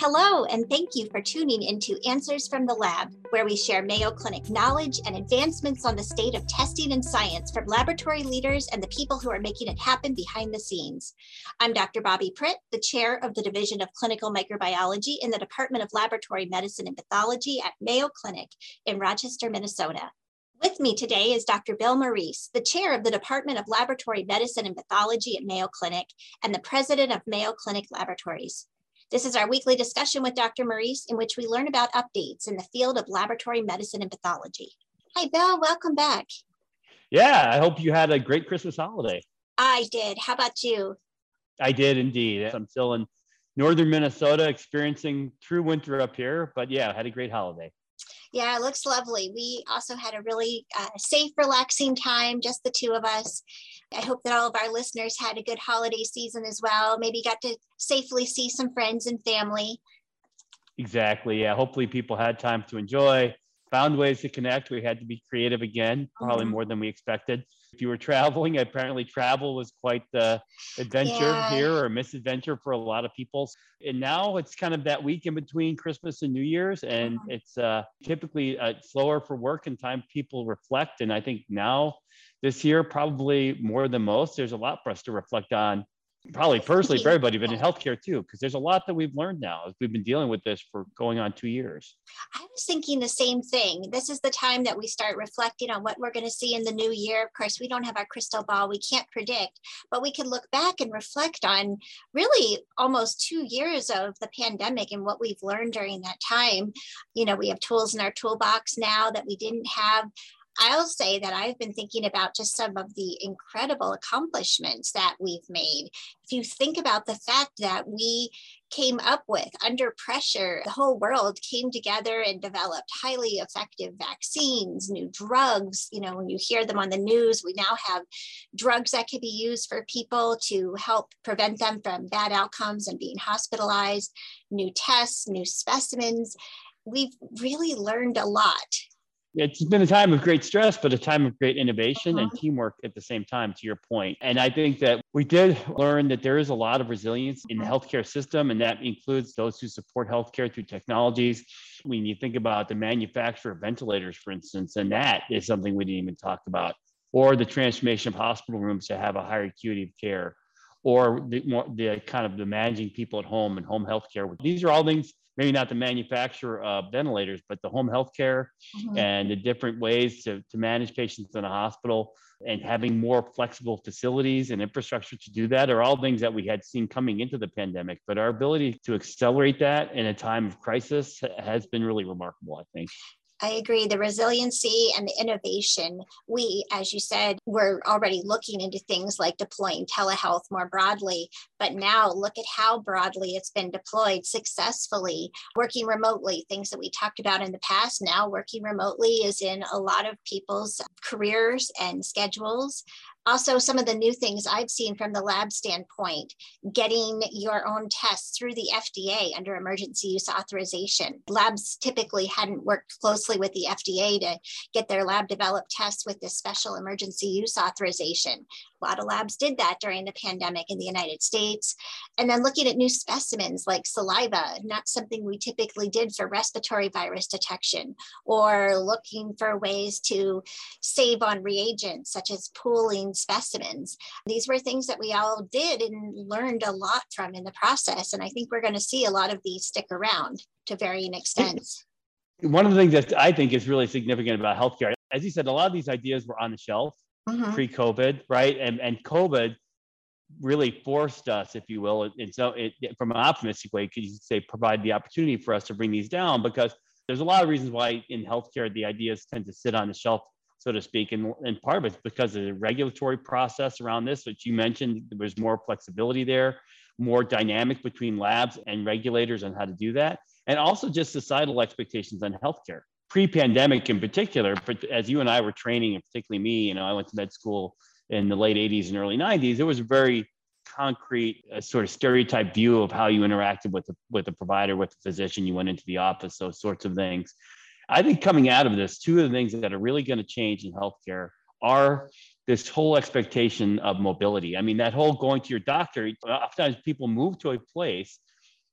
Hello, and thank you for tuning into Answers from the Lab, where we share Mayo Clinic knowledge and advancements on the state of testing and science from laboratory leaders and the people who are making it happen behind the scenes. I'm Dr. Bobbi Pritt, the chair of the Division of Clinical Microbiology in the Department of Laboratory Medicine and Pathology at Mayo Clinic in Rochester, Minnesota. With me today is Dr. Bill Morice, the chair of the Department of Laboratory Medicine and Pathology at Mayo Clinic and the president of Mayo Clinic Laboratories. This is our weekly discussion with Dr. Morice, in which we learn about updates in the field of laboratory medicine and pathology. Hi, Bill. Welcome back. Yeah, I hope you had a great Christmas holiday. I did. How about you? I did indeed. I'm still in northern Minnesota experiencing true winter up here, but yeah, I had a great holiday. Yeah, it looks lovely. We also had a really uh, safe, relaxing time, just the two of us. I hope that all of our listeners had a good holiday season as well. Maybe got to safely see some friends and family. Exactly. Yeah. Hopefully, people had time to enjoy, found ways to connect. We had to be creative again, probably mm-hmm. more than we expected. If you were traveling, apparently travel was quite the adventure yeah. here or misadventure for a lot of people. And now it's kind of that week in between Christmas and New Year's, and mm-hmm. it's uh, typically uh, slower for work and time people reflect. And I think now this year, probably more than most, there's a lot for us to reflect on probably personally for everybody, but in healthcare too, because there's a lot that we've learned now as we've been dealing with this for going on two years. I was thinking the same thing. This is the time that we start reflecting on what we're going to see in the new year. Of course, we don't have our crystal ball, we can't predict, but we can look back and reflect on really almost two years of the pandemic and what we've learned during that time. You know, we have tools in our toolbox now that we didn't have I'll say that I've been thinking about just some of the incredible accomplishments that we've made. If you think about the fact that we came up with under pressure, the whole world came together and developed highly effective vaccines, new drugs. You know, when you hear them on the news, we now have drugs that can be used for people to help prevent them from bad outcomes and being hospitalized, new tests, new specimens. We've really learned a lot it's been a time of great stress, but a time of great innovation uh-huh. and teamwork at the same time, to your point. And I think that we did learn that there is a lot of resilience in the uh-huh. healthcare system, and that includes those who support healthcare through technologies. When you think about the manufacture of ventilators, for instance, and that is something we didn't even talk about, or the transformation of hospital rooms to have a higher acuity of care, or the, more, the kind of the managing people at home and home healthcare. These are all things maybe not the manufacturer of ventilators, but the home healthcare mm-hmm. and the different ways to, to manage patients in a hospital and having more flexible facilities and infrastructure to do that are all things that we had seen coming into the pandemic. But our ability to accelerate that in a time of crisis has been really remarkable, I think. I agree. The resiliency and the innovation. We, as you said, we're already looking into things like deploying telehealth more broadly, but now look at how broadly it's been deployed successfully. Working remotely, things that we talked about in the past, now working remotely is in a lot of people's careers and schedules also some of the new things I've seen from the lab standpoint, getting your own tests through the FDA under emergency use authorization. Labs typically hadn't worked closely with the FDA to get their lab developed tests with this special emergency use authorization. A lot of labs did that during the pandemic in the United States. And then looking at new specimens like saliva, not something we typically did for respiratory virus detection, or looking for ways to save on reagents, such as pooling specimens. These were things that we all did and learned a lot from in the process. And I think we're going to see a lot of these stick around to varying extents. One of the things that I think is really significant about healthcare, as you said, a lot of these ideas were on the shelf mm-hmm. pre-COVID, right? And and COVID really forced us, if you will, and so it, from an optimistic way, could you say provide the opportunity for us to bring these down because there's a lot of reasons why in healthcare the ideas tend to sit on the shelf, so to speak, and, and part of it's because of the regulatory process around this, which you mentioned, there was more flexibility there, more dynamic between labs and regulators on how to do that, and also just societal expectations on healthcare pre-pandemic in particular, but as you and I were training, and particularly me, you know, I went to med school in the late 80s and early 90s. There was a very concrete uh, sort of stereotype view of how you interacted with the, with the provider, with the physician. You went into the office, those sorts of things. I think coming out of this, two of the things that are really going to change in healthcare are this whole expectation of mobility. I mean, that whole going to your doctor, oftentimes people move to a place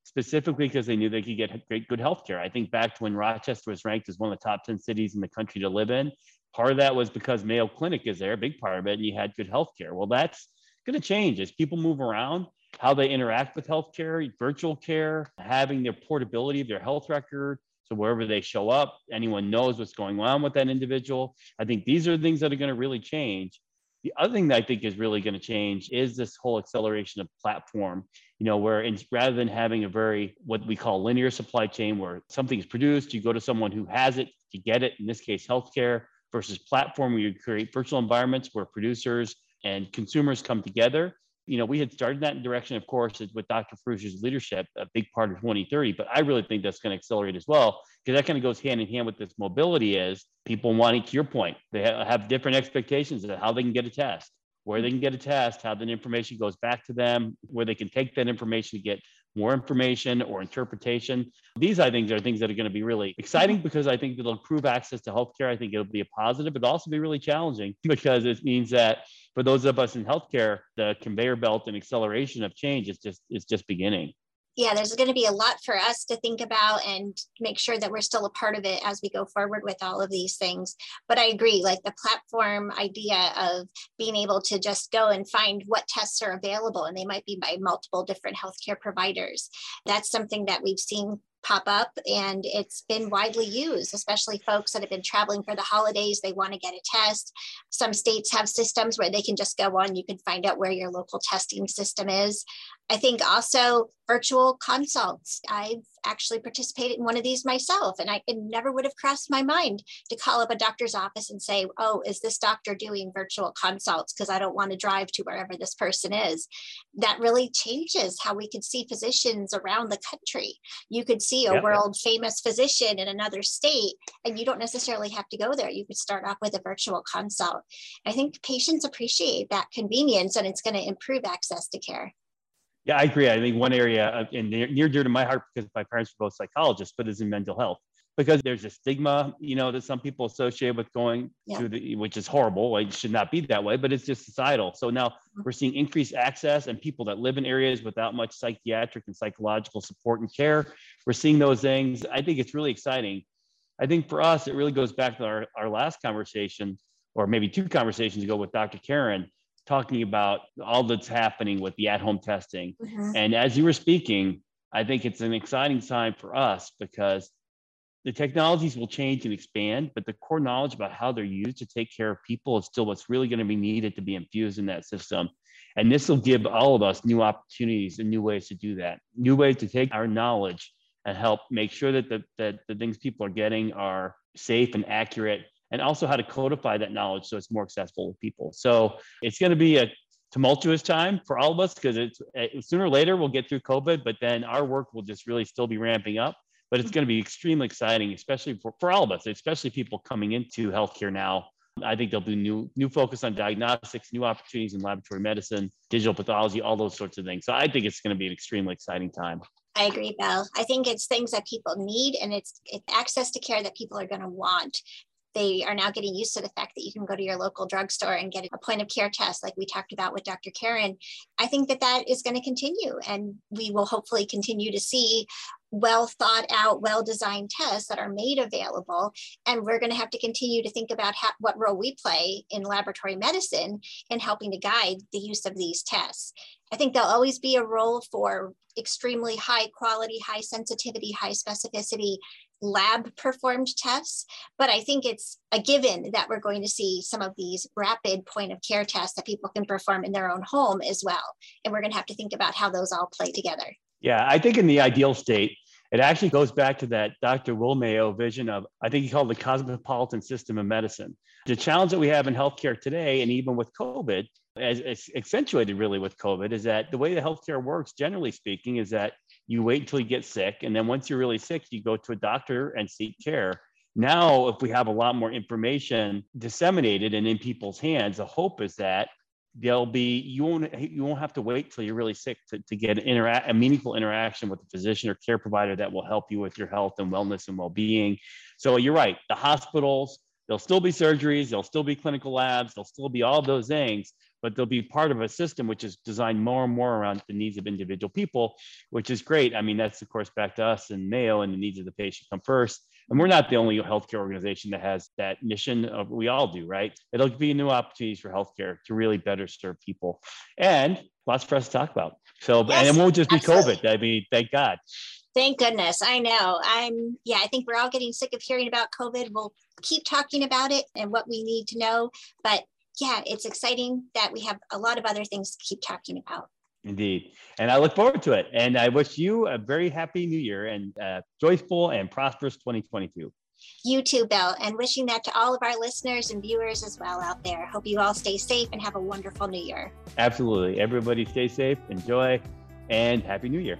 specifically because they knew they could get great, good health care. I think back to when Rochester was ranked as one of the top 10 cities in the country to live in. Part of that was because Mayo Clinic is there, a big part of it, and you had good health care. Well, that's going to change as people move around, how they interact with healthcare, virtual care, having their portability of their health record. So wherever they show up, anyone knows what's going on with that individual. I think these are things that are going to really change. The other thing that I think is really going to change is this whole acceleration of platform, you know, where in, rather than having a very, what we call linear supply chain, where something is produced, you go to someone who has it, you get it, in this case, healthcare, versus platform where you create virtual environments where producers and consumers come together. You know, we had started that direction, of course, with Dr. Farrugia's leadership, a big part of 2030, but I really think that's going to accelerate as well, because that kind of goes hand in hand with this mobility is people wanting, to your point, they have different expectations of how they can get a test, where they can get a test, how that information goes back to them, where they can take that information to get more information or interpretation. These, I think, are things that are going to be really exciting because I think it'll improve access to healthcare. I think it'll be a positive, but also be really challenging because it means that for those of us in healthcare, the conveyor belt and acceleration of change is just is just beginning yeah, there's going to be a lot for us to think about and make sure that we're still a part of it as we go forward with all of these things. But I agree, like the platform idea of being able to just go and find what tests are available, and they might be by multiple different healthcare providers. That's something that we've seen pop up and it's been widely used, especially folks that have been traveling for the holidays. They want to get a test. Some states have systems where they can just go on, you can find out where your local testing system is. I think also virtual consults. I've actually participated in one of these myself, and I it never would have crossed my mind to call up a doctor's office and say, "Oh, is this doctor doing virtual consults?" Because I don't want to drive to wherever this person is. That really changes how we could see physicians around the country. You could see a yep. world famous physician in another state, and you don't necessarily have to go there. You could start off with a virtual consult. I think patients appreciate that convenience, and it's going to improve access to care. Yeah, I agree. I think one area and near, near dear to my heart because my parents were both psychologists, but is in mental health because there's a stigma, you know, that some people associate with going yeah. through the, which is horrible. It should not be that way, but it's just societal. So now mm-hmm. we're seeing increased access and people that live in areas without much psychiatric and psychological support and care. We're seeing those things. I think it's really exciting. I think for us, it really goes back to our, our last conversation, or maybe two conversations ago with Dr. Karon talking about all that's happening with the at-home testing. Mm-hmm. And as you were speaking, I think it's an exciting time for us because the technologies will change and expand, but the core knowledge about how they're used to take care of people is still what's really going to be needed to be infused in that system. And this will give all of us new opportunities and new ways to do that, new ways to take our knowledge and help make sure that the, that the things people are getting are safe and accurate and also how to codify that knowledge so it's more accessible to people. So it's going to be a tumultuous time for all of us because it's eh, sooner or later we'll get through COVID, but then our work will just really still be ramping up. But it's going to be extremely exciting, especially for, for all of us, especially people coming into healthcare now. I think there'll be new new focus on diagnostics, new opportunities in laboratory medicine, digital pathology, all those sorts of things. So I think it's going to be an extremely exciting time. I agree, Bill. I think it's things that people need and it's, it's access to care that people are going to want they are now getting used to the fact that you can go to your local drugstore and get a point of care test like we talked about with dr karon i think that that is going to continue and we will hopefully continue to see well thought out well designed tests that are made available and we're going to have to continue to think about how, what role we play in laboratory medicine in helping to guide the use of these tests. I think there'll always be a role for extremely high quality high sensitivity high specificity lab performed tests, but I think it's a given that we're going to see some of these rapid point of care tests that people can perform in their own home as well. And we're going to have to think about how those all play together. Yeah, I think in the ideal state, it actually goes back to that Dr. Will Mayo vision of, I think he called the cosmopolitan system of medicine. The challenge that we have in healthcare today, and even with COVID, as, as accentuated really with COVID, is that the way the healthcare works, generally speaking, is that you wait until you get sick. And then once you're really sick, you go to a doctor and seek care. Now, if we have a lot more information disseminated and in people's hands, the hope is that there'll be you won't you won't have to wait till you're really sick to, to get interact a meaningful interaction with a physician or care provider that will help you with your health and wellness and well-being so you're right the hospitals there'll still be surgeries there'll still be clinical labs there'll still be all those things but they'll be part of a system which is designed more and more around the needs of individual people, which is great. I mean, that's of course back to us and Mayo and the needs of the patient come first. And we're not the only healthcare organization that has that mission. Of, we all do, right? It'll be new opportunities for healthcare to really better serve people, and lots for us to talk about. So, yes, and it won't just be absolutely. COVID. I mean, thank God. Thank goodness. I know. I'm, yeah, I think we're all getting sick of hearing about COVID. We'll keep talking about it and what we need to know. But yeah, it's exciting that we have a lot of other things to keep talking about. Indeed. And I look forward to it. And I wish you a very happy new year and uh, joyful and prosperous 2022. You too, Bill, and wishing that to all of our listeners and viewers as well out there. Hope you all stay safe and have a wonderful new year. Absolutely. Everybody stay safe, enjoy, and happy new year.